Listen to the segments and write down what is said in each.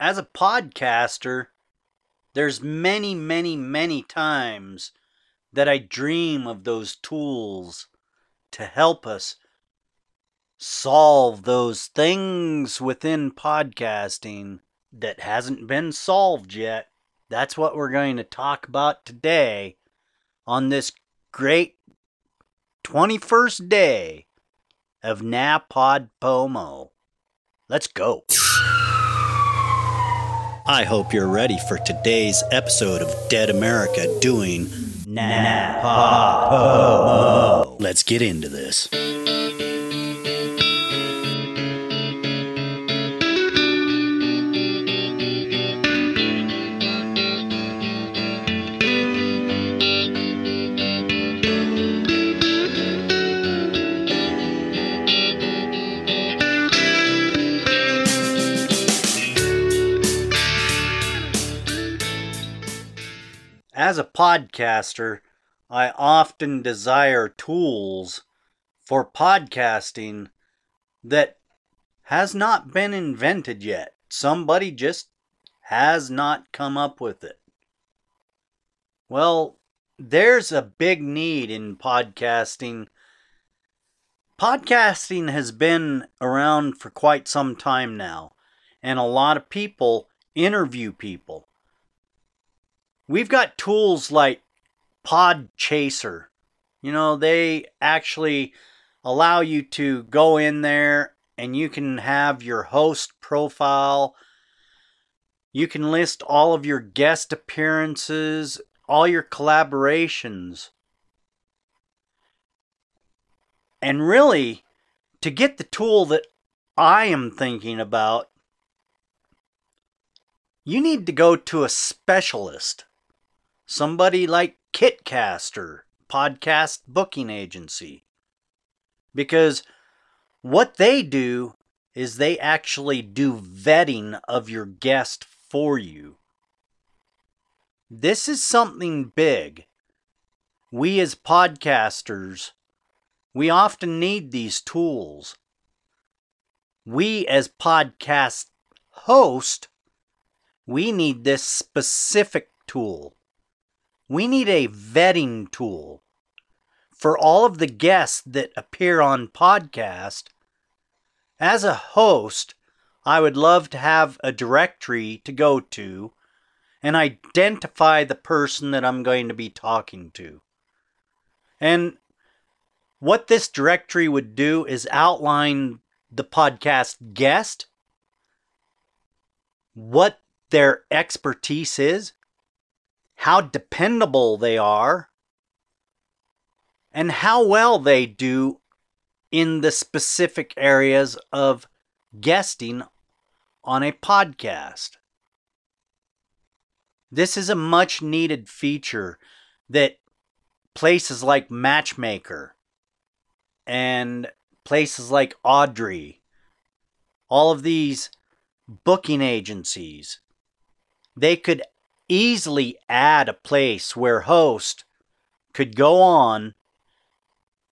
as a podcaster, there's many, many, many times that I dream of those tools to help us solve those things within podcasting that hasn't been solved yet. That's what we're going to talk about today on this great 21st day of Napod Pomo. Let's go. I hope you're ready for today's episode of Dead America doing Pomo. Let's get into this. As a podcaster, I often desire tools for podcasting that has not been invented yet. Somebody just has not come up with it. Well, there's a big need in podcasting. Podcasting has been around for quite some time now, and a lot of people interview people. We've got tools like Podchaser. You know, they actually allow you to go in there and you can have your host profile. You can list all of your guest appearances, all your collaborations. And really, to get the tool that I am thinking about, you need to go to a specialist. Somebody like Kitcaster, podcast booking agency. Because what they do is they actually do vetting of your guest for you. This is something big. We as podcasters, we often need these tools. We as podcast host, we need this specific tool. We need a vetting tool for all of the guests that appear on podcast. As a host, I would love to have a directory to go to and identify the person that I'm going to be talking to. And what this directory would do is outline the podcast guest, what their expertise is, how dependable they are, and how well they do in the specific areas of guesting on a podcast. This is a much needed feature that places like Matchmaker and places like Audrey, all of these booking agencies, they could easily add a place where host could go on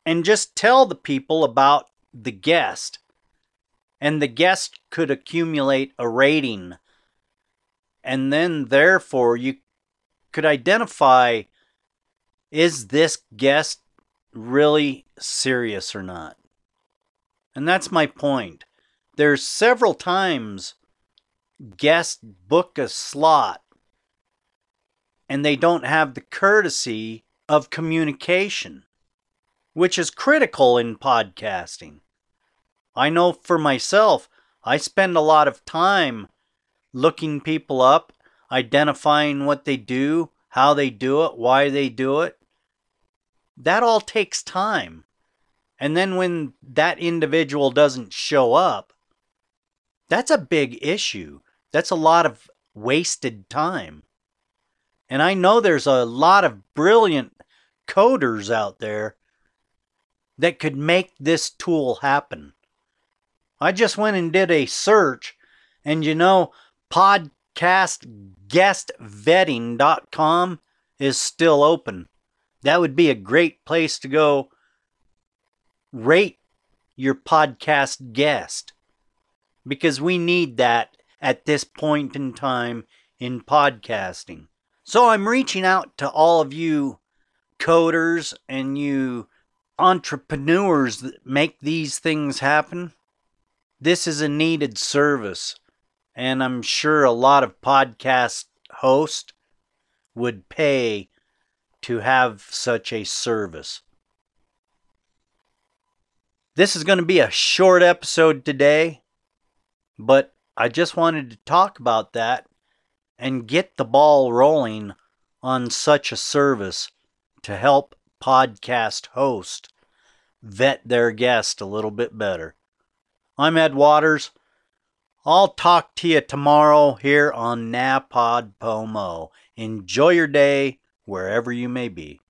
and just tell the people about the guest. And the guest could accumulate a rating. And then, therefore, you could identify is this guest really serious or not? And that's my point. There's several times guests book a slot and they don't have the courtesy of communication, which is critical in podcasting. I know for myself, I spend a lot of time looking people up, identifying what they do, how they do it, why they do it. That all takes time. And then when that individual doesn't show up, that's a big issue. That's a lot of wasted time. And I know there's a lot of brilliant coders out there that could make this tool happen. I just went and did a search, and you know, podcastguestvetting.com is still open. That would be a great place to go rate your podcast guest because we need that at this point in time in podcasting. So I'm reaching out to all of you coders and you entrepreneurs that make these things happen. This is a needed service, and I'm sure a lot of podcast hosts would pay to have such a service. This is going to be a short episode today, but I just wanted to talk about that and get the ball rolling on such a service to help podcast host vet their guest a little bit better. I'm Ed Waters. I'll talk to you tomorrow here on NaPodPoMo. Enjoy your day wherever you may be.